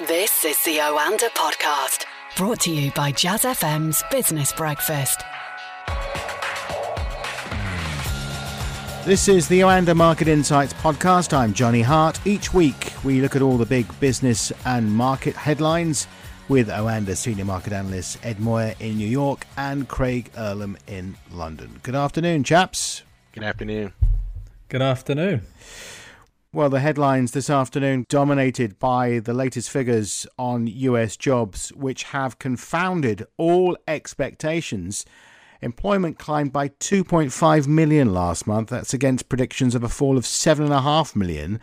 This is the Oanda podcast, brought to you by Jazz FM's Business Breakfast. This is the Oanda Market Insights podcast. I'm Johnny Hart. Each week we look at all the big business and market headlines with Oanda senior market analyst Ed Moya in New York and Craig Erlam in London. Good afternoon, chaps. Good afternoon. Good afternoon. Well, the headlines this afternoon dominated by the latest figures on US jobs, which have confounded all expectations. Employment climbed by 2.5 million last month. That's against predictions of a fall of 7.5 million.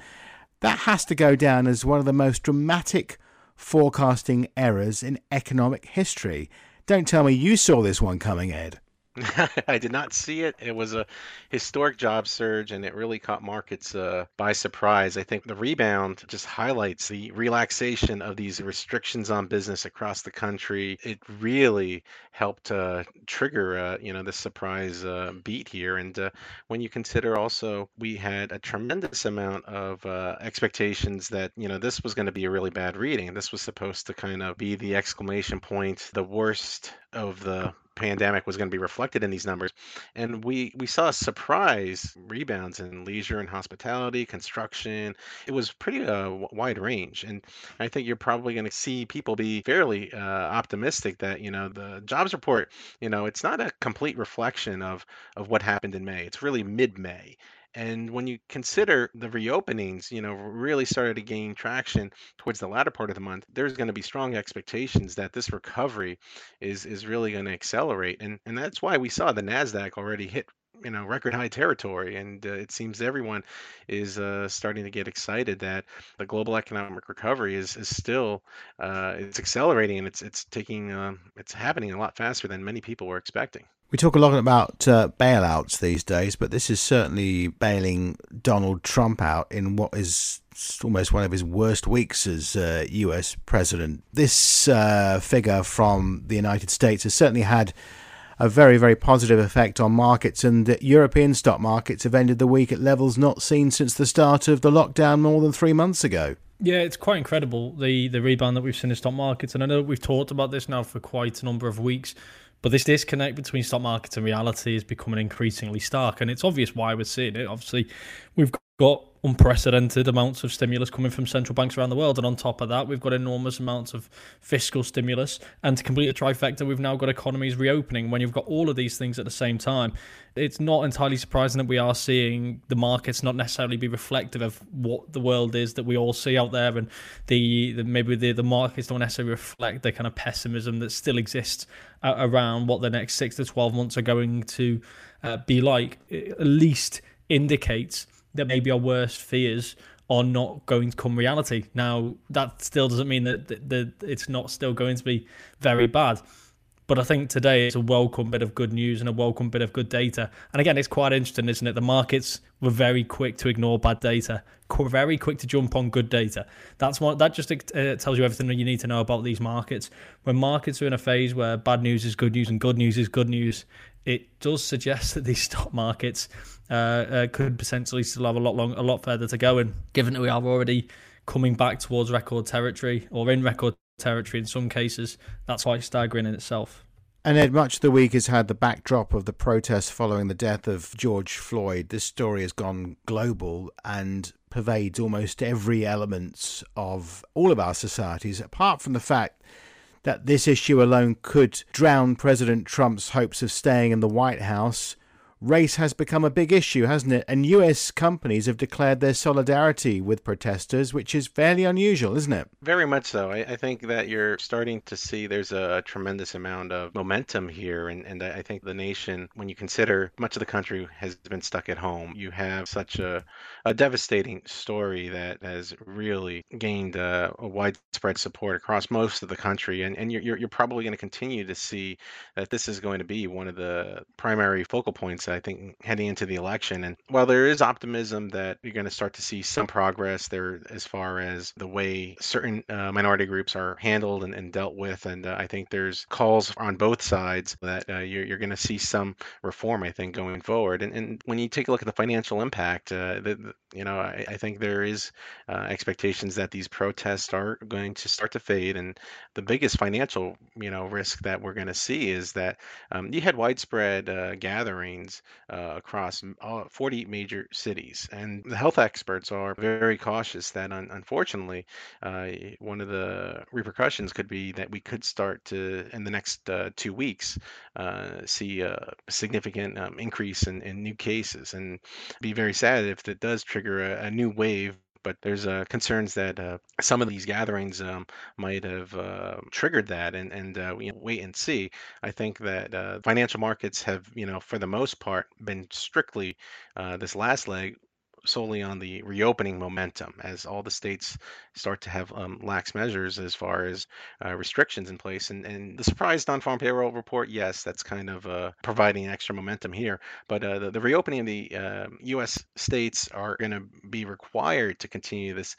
That has to go down as one of the most dramatic forecasting errors in economic history. Don't tell me you saw this one coming, Ed. I did not see it. It was a historic job surge and it really caught markets uh, by surprise. I think the rebound just highlights the relaxation of these restrictions on business across the country. It really helped uh, trigger, uh, you know, the surprise uh, beat here. And uh, when you consider also we had a tremendous amount of uh, expectations that, you know, this was going to be a really bad reading. This was supposed to kind of be the exclamation point, the worst of the pandemic was going to be reflected in these numbers and we we saw surprise rebounds in leisure and hospitality construction. It was pretty uh, wide range and i think you're probably going to see people be fairly uh, optimistic that you know the jobs report you know it's not a complete reflection of of what happened in may. It's really mid-may and when you consider the reopenings, you know, really started to gain traction towards the latter part of the month, there's going to be strong expectations that this recovery is is really going to accelerate. And and that's why we saw the Nasdaq already hit you know record high territory and uh, it seems everyone is uh, starting to get excited that the global economic recovery is is still uh, it's accelerating and it's it's taking um, it's happening a lot faster than many people were expecting we talk a lot about uh, bailouts these days, but this is certainly bailing Donald Trump out in what is almost one of his worst weeks as uh, US president. This uh, figure from the United States has certainly had a very, very positive effect on markets, and European stock markets have ended the week at levels not seen since the start of the lockdown more than three months ago. Yeah, it's quite incredible the the rebound that we've seen in stock markets, and I know we've talked about this now for quite a number of weeks. But this disconnect between stock markets and reality is becoming increasingly stark, and it's obvious why we're seeing it. Obviously, we've got unprecedented amounts of stimulus coming from central banks around the world. And on top of that, we've got enormous amounts of fiscal stimulus. And to complete a trifecta, we've now got economies reopening. When you've got all of these things at the same time, it's not entirely surprising that we are seeing the markets not necessarily be reflective of what the world is that we all see out there. And the, the maybe the, the markets don't necessarily reflect the kind of pessimism that still exists around what the next six to 12 months are going to uh, be like. It at least indicates that maybe our worst fears are not going to come reality. Now, that still doesn't mean that, it's not still going to be very bad. But I think today it's a welcome bit of good news and a welcome bit of good data. And again, it's quite interesting, isn't it? The markets were very quick to ignore bad data, very quick to jump on good data. That's what that just uh, tells you everything that you need to know about these markets. When markets are in a phase where bad news is good news and good news is good news, it does suggest that these stock markets uh, uh, could potentially still have a lot long, a lot further to go. And given that we are already coming back towards record territory or in record territory in some cases, that's quite staggering in itself. And Ed, much of the week has had the backdrop of the protests following the death of George Floyd. This story has gone global and pervades almost every element of all of our societies, apart from the fact that this issue alone could drown President Trump's hopes of staying in the White House race has become a big issue, hasn't it? And US companies have declared their solidarity with protesters, which is fairly unusual, isn't it? Very much so. I, I think that you're starting to see there's a, tremendous amount of momentum here. And, and I think the nation, when you consider much of the country has been stuck at home, you have such a, a devastating story that has really gained a, a widespread support across most of the country. And, and you're, you're probably going to continue to see that this is going to be one of the primary focal points I think, heading into the election. And while there is optimism that you're going to start to see some progress there as far as the way certain uh, minority groups are handled and, and dealt with, and uh, I think there's calls on both sides that uh, you're, you're going to see some reform, I think, going forward. And, and when you take a look at the financial impact, uh, the, the, you know, I, I, think there is uh, expectations that these protests are going to start to fade. And the biggest financial, you know, risk that we're going to see is that um, you had widespread uh, uh, across all, 40 major cities, and the health experts are very cautious that, un- unfortunately, uh, one of the repercussions could be that we could start to, in the next uh, two weeks, uh, see a significant um, increase in, in new cases, and be very sad if it does trigger a, a new wave but there's uh, concerns that uh, some of these gatherings um, might have uh, triggered that, and and uh, you know, wait and see. I think that uh, financial markets have, you know, for the most part, been strictly uh, this last leg solely on the reopening momentum as all the states start to have um, lax measures as far as uh, restrictions in place. And, and the surprise non-farm payroll report, yes, that's kind of uh, providing extra momentum here. But uh, the, the, reopening of the U.S. Um, states are going to be required to continue this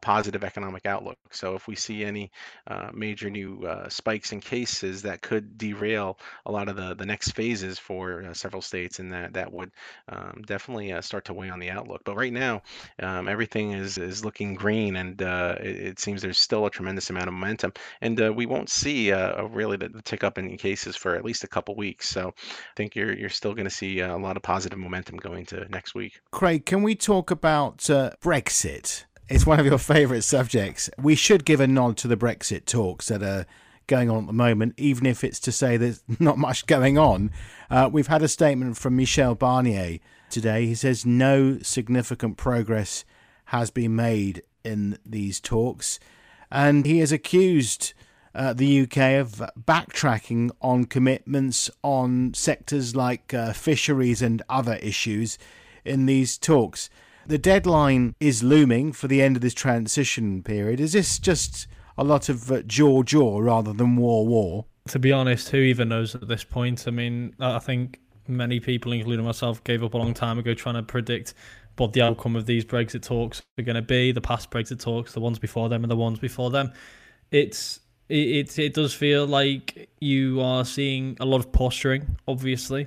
positive economic outlook. So if we see any uh, major new uh, spikes in cases, that could derail a lot of the, the next phases for uh, several states, and that that would um, definitely start to weigh on the outlook. But right now, um, everything is is looking green, and uh, it, it, seems there's still a tremendous amount of momentum. And uh, we won't see uh, really the, the, tick up in cases for at least a couple weeks. So I think you're you're still going to see a lot of positive momentum going to next week. Craig, can we talk about uh, Brexit? It's one of your favourite subjects. We should give a nod to the Brexit talks that are going on at the moment, even if it's to say there's not much going on. Uh, we've had a statement from Michel Barnier today. He says no significant progress has been made in these talks, and he has accused uh, the UK of backtracking on commitments on sectors like uh, fisheries and other issues in these talks. The deadline is looming for the end of this transition period. Is this just a lot of uh, jaw jaw rather than war war? To be honest, who even knows at this point? I mean, I think many people, including myself, gave up a long time ago trying to predict what the outcome of these Brexit talks are going to be. The past Brexit talks, the ones before them, and the ones before them. It's it, it, it does feel like you are seeing a lot of posturing, obviously,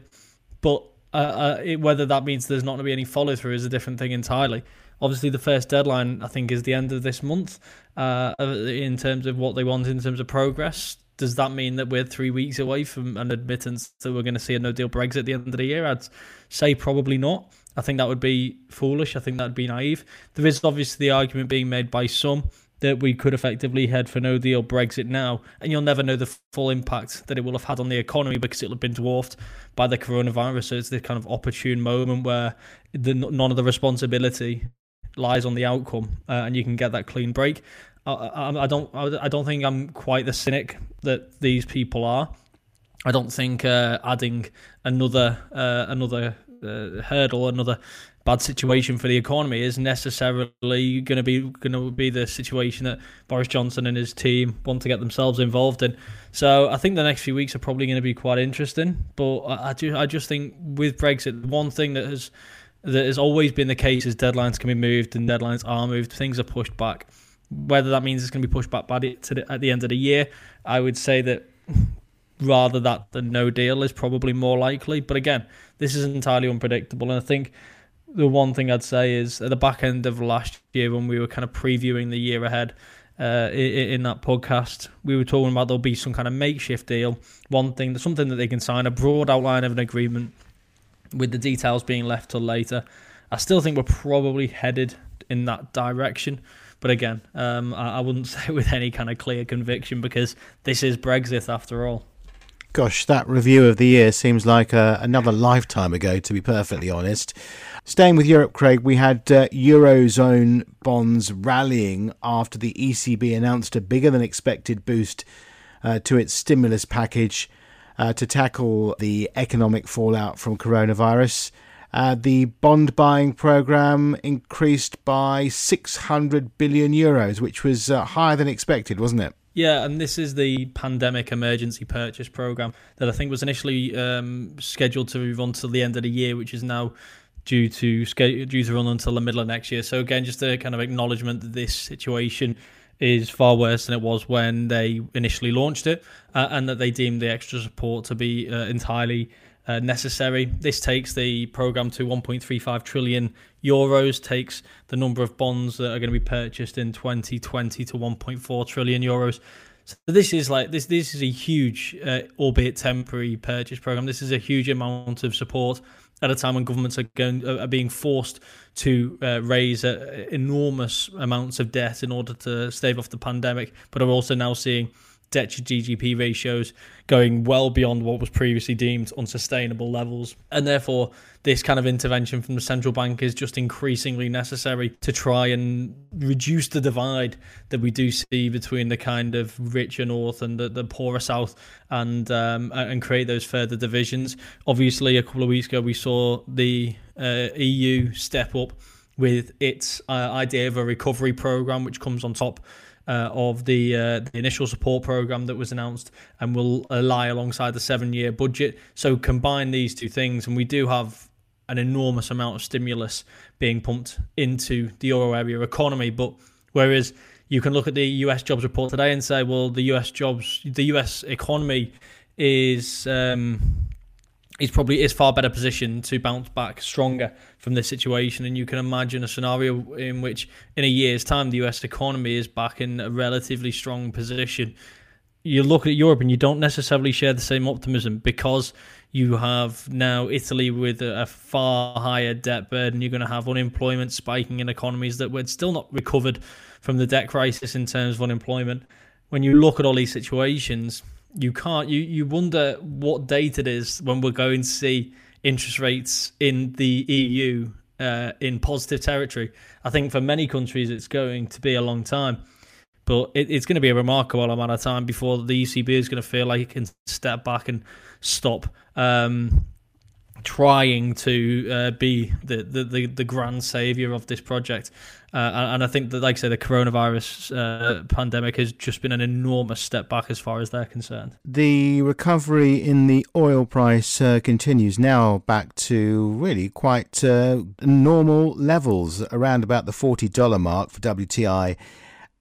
but uh, uh, it, whether that means there's not going to be any follow through is a different thing entirely. Obviously, the first deadline I think is the end of this month uh, in terms of what they want in terms of progress does that mean that we're three weeks away from an admittance that we're going to see a no deal Brexit at the end of the year? I'd say probably not. I think that would be foolish. I think that'd be naive. There is obviously the argument being made by some that we could effectively head for no deal Brexit now, and you'll never know the full impact that it will have had on the economy because it'll have been dwarfed by the coronavirus. So it's this kind of opportune moment where the, none of the responsibility lies on the outcome, uh, and you can get that clean break. I, I, don't I don't think I'm quite the cynic that these people are. I don't think uh, adding another uh, another uh, hurdle, another bad situation for the economy is necessarily going to be going to be the situation that Boris Johnson and his team want to get themselves involved in. So I think the next few weeks are probably going to be quite interesting. But I, I do I just think with Brexit, one thing that has that has always been the case is deadlines can be moved and deadlines are moved. Things are pushed back. Whether that means it's going to be pushed back by the, the, at the end of the year, I would say that rather that than no deal is probably more likely. But again, this is entirely unpredictable. And I think the one thing I'd say is at the back end of last year when we were kind of previewing the year ahead uh, in, that podcast, we were talking about there'll be some kind of makeshift deal. One thing, something that they can sign, a broad outline of an agreement with the details being left till later. I still think we're probably headed in that direction. But again, um, I, I wouldn't say with any kind of clear conviction because this is Brexit after all. Gosh, that review of the year seems like uh, another lifetime ago, to be perfectly honest. Staying with Europe, Craig, we had uh, Eurozone bonds rallying after the ECB announced a bigger than expected boost uh, to its stimulus package uh, to tackle the economic fallout from coronavirus. Uh, the bond buying program increased by 600 billion euros, which was uh, higher than expected, wasn't it? Yeah, and this is the pandemic emergency purchase program that I think was initially um, scheduled to run till the end of the year, which is now due to due to run until the middle of next year. So again, just a kind of acknowledgement that this situation is far worse than it was when they initially launched it, uh, and that they deemed the extra support to be uh, entirely uh, necessary. This takes the program to 1.35 trillion euros, takes the number of bonds that are going to be purchased in 2020 to 1.4 trillion euros. So this is like this. This is a huge, uh, albeit temporary, purchase program. This is a huge amount of support at a time when governments are going are being forced to uh, raise uh, enormous amounts of debt in order to stave off the pandemic, but are also now seeing debt to GDP ratios going well beyond what was previously deemed unsustainable levels. And therefore, this kind of intervention from the central bank is just increasingly necessary to try and reduce the divide that we do see between the kind of richer north and the, the poorer south and um, and create those further divisions. Obviously, a couple of weeks ago, we saw the uh, EU step up with its uh, idea of a recovery program, which comes on top uh, of the, uh, the initial support program that was announced and will lie alongside the seven year budget. So combine these two things, and we do have an enormous amount of stimulus being pumped into the euro area economy. But whereas you can look at the US jobs report today and say, well, the US jobs, the US economy is um, is probably is far better positioned to bounce back stronger from this situation. And you can imagine a scenario in which, in a year's time, the US economy is back in a relatively strong position. You look at Europe and you don't necessarily share the same optimism because you have now Italy with a far higher debt burden. You're going to have unemployment spiking in economies that were still not recovered from the debt crisis in terms of unemployment. When you look at all these situations, you can't you you wonder what date it is when we're going to see interest rates in the EU uh, in positive territory. I think for many countries it's going to be a long time, but it, it's going to be a remarkable amount of time before the ECB is going to feel like it can step back and stop um, trying to uh, be the, the, the, the, grand savior of this project. Uh, and I think that, like I say, the coronavirus uh, pandemic has just been an enormous step back as far as they're concerned. The recovery in the oil price uh, continues now back to really quite uh, normal levels, around about the $40 mark for WTI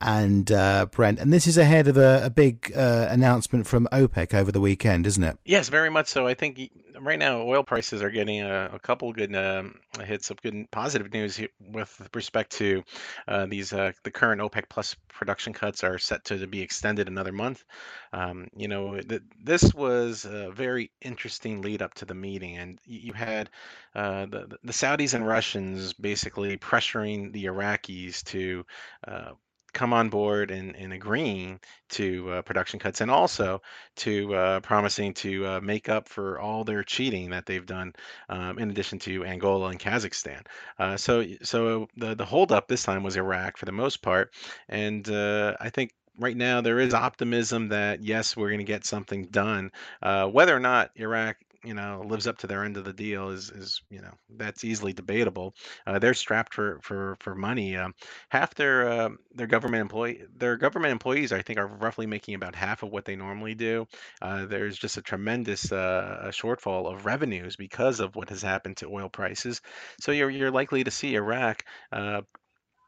and uh, Brent. And this is ahead of a, a big uh, announcement from OPEC over the weekend, isn't it? Yes, very much so. I think right now oil prices are getting a, a couple good um, hits of good positive news with respect to uh, these uh, the current OPEC plus production cuts are set to be extended another month. Um, you know, th- this was a very interesting lead up to the meeting, and you had uh, the the Saudis and Russians basically pressuring the Iraqis to uh, come on board and, and agreeing to uh, production cuts and also to uh, promising to uh, make up for all their cheating that they've done um, in addition to Angola and Kazakhstan. Uh, so so the, the holdup this time was Iraq for the most part. And uh, I think right now there is optimism that yes, we're going to get something done. Uh, whether or not Iraq you know lives up to their end of the deal is is you know that's easily debatable. Uh, they're strapped for for for money. Um, half their uh, their government employee their government employees I think are roughly making about half of what they normally do. Uh, there's just a tremendous uh, shortfall of revenues because of what has happened to oil prices. So you're you're likely to see Iraq uh,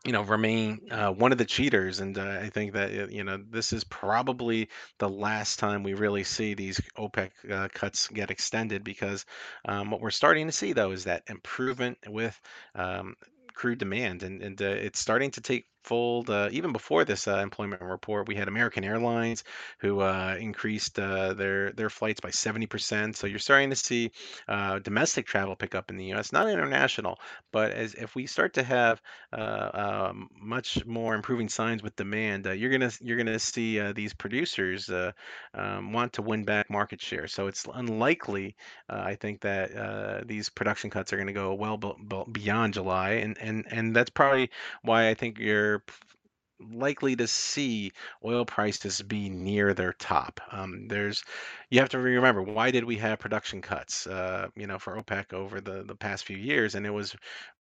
you know, remain uh, one of the cheaters. And uh, I think that, uh, you know, this is probably the last time we really see these OPEC uh, cuts get extended because um, what we're starting to see, though, is that improvement with um, crude demand. And, and uh, it's starting to take fold. Uh, even before this uh, employment report, we had American Airlines who uh, increased uh, their their flights by 70%. So you're starting to see uh, domestic travel pick up in the U.S., not international. But as if we start to have uh, much more improving signs with demand, you're gonna you're gonna see these producers um, want to win back market share. So it's unlikely, I think, that these production cuts are going to go well beyond July, and and and that's probably why I think you're likely to see oil prices be near their top. Um, there's, you have to remember, why did we have production cuts? Uh, you know, for OPEC over the the past few years, and it was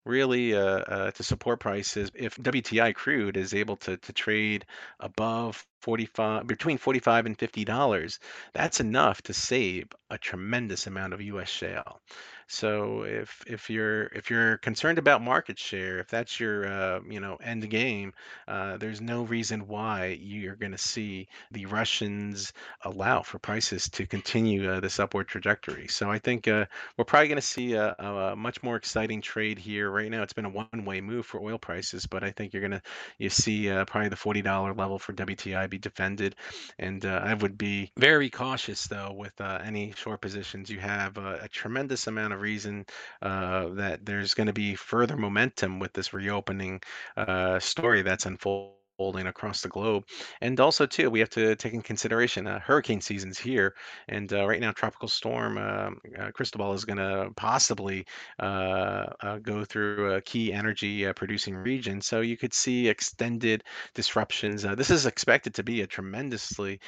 really uh, uh, to support prices. If WTI crude is able to to trade above 45 between 45 and 50 dollars that's enough to save a tremendous amount of US shale so if if you're if you're concerned about market share, if that's your uh, you know end game, uh, there's no reason why you're going to see the Russians allow for prices to continue uh, this upward trajectory. So I think uh, we're probably going to see a, a much more exciting trade here. Right now, it's been a one-way move for oil prices, but I think you're going to you see uh, probably the forty dollar level for WTI be defended, and uh, I would be very cautious though with any short positions. You have a tremendous amount of of reason uh, that there's going to be further momentum with this reopening uh, story that's unfolding unfolding across the globe. And also, too, we have to take in consideration uh, hurricane seasons here. And uh, right now, tropical storm um, uh, Cristobal is going to possibly uh, uh, go through a key energy uh, producing region. So you could see extended disruptions. this is expected to be a tremendously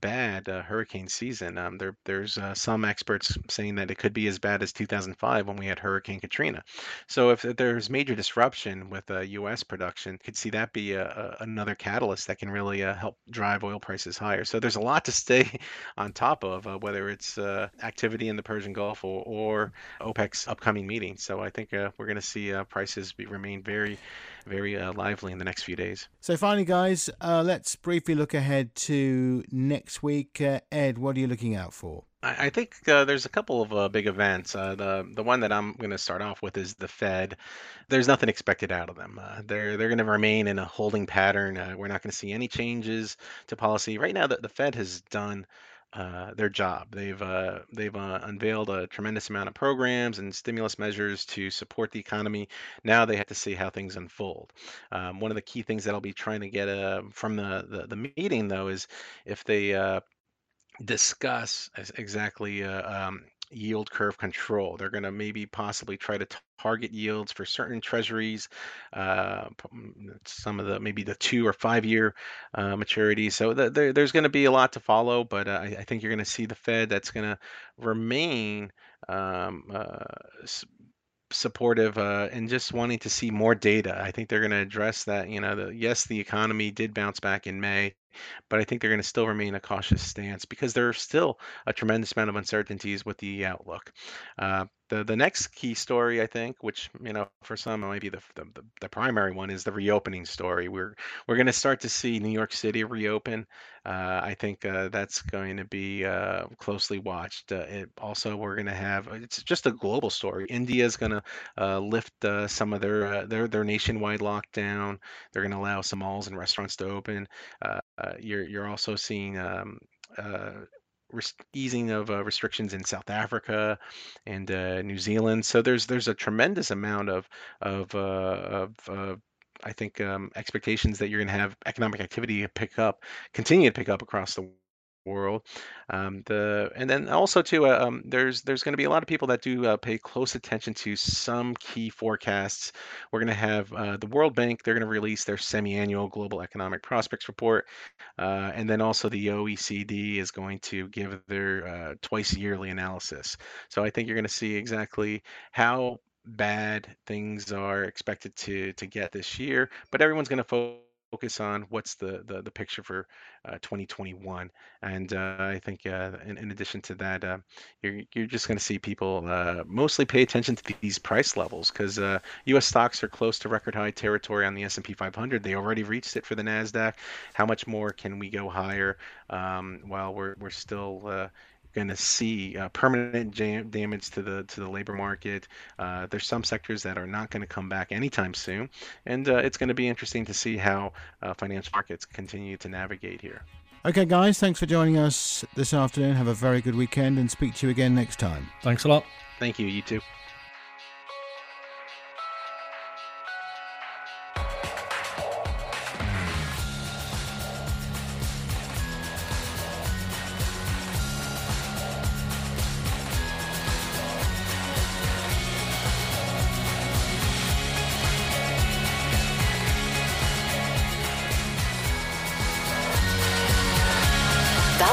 bad hurricane season. Um, there, there's some experts saying that it could be as bad as 2005 when we had Hurricane Katrina. So if there's major disruption with U.S. production, could see that be a, a another catalyst that can really uh, help drive oil prices higher. So there's a lot to stay on top of, uh, whether it's uh, activity in the Persian Gulf or, or OPEC's upcoming meeting. So I think uh, we're going to see uh, prices be, remain very, very uh, lively in the next few days. So finally, guys, let's briefly look ahead to next week. Ed, what are you looking out for? I think uh, there's a couple of uh, big events. Uh, the the one that I'm going to start off with is the Fed. There's nothing expected out of them. Uh, they're they're going to remain in a holding pattern. Uh, we're not going to see any changes to policy right now. The, the Fed has done uh, their job. They've uh, they've uh, unveiled a tremendous amount of programs and stimulus measures to support the economy. Now they have to see how things unfold. Um, one of the key things that I'll be trying to get uh, from the, the, the meeting though is if they discuss exactly uh, um, yield curve control. They're going to maybe possibly try to target yields for certain treasuries, uh, mm, some of the maybe the two or five year uh, maturities. So the, the, there's going to be a lot to follow, but uh, I, I, think you're going to see the Fed that's going to remain um, uh, supportive uh, and just wanting to see more data. I think they're going to address that. You know, the, yes, the economy did bounce back in May, but I think they're going to still remain a cautious stance because there's still a tremendous amount of uncertainties with the outlook. Uh, the the next key story, I think, which you know for some might be the, the the primary one, is the reopening story. We're we're going to start to see New York City reopen. Uh, I think uh, that's going to be uh, closely watched. Uh, it, also, we're going to have it's just a global story. India is going to uh, lift uh, some of their their their nationwide lockdown. They're going to allow some malls and restaurants to open. You're you're also seeing um, easing of uh, restrictions in South Africa and uh, New Zealand. So there's there's a tremendous amount of of, uh, of uh, I think um, expectations that you're going to have economic activity pick up, continue to pick up across the world. Um, the and then also too, uh, um, there's there's going to be a lot of people that do uh, pay close attention to some key forecasts. We're going to have uh, the World Bank. They're going to release their semi-annual global economic prospects report, uh, and then also the OECD is going to give their uh, twice yearly analysis. So I think you're going to see exactly how bad things are expected to to get this year, but everyone's going to focus focus on what's the the, the picture for uh, 2021 and uh, i think uh, in, in, addition to that uh, you're, you're just going to see people uh, mostly pay attention to these price levels because us uh, stocks are close to record high territory on the s&p 500 they already reached it for the nasdaq. How much more can we go higher um, while we're, we're still going to see uh, permanent jam- damage to the to the labor market. Uh, there's some sectors that are not going to come back anytime soon, and uh, it's going to be interesting to see how uh, financial markets continue to navigate here. Okay, guys, thanks for joining us this afternoon. Have a very good weekend, and speak to you again next time. Thanks a lot. Thank you. You too.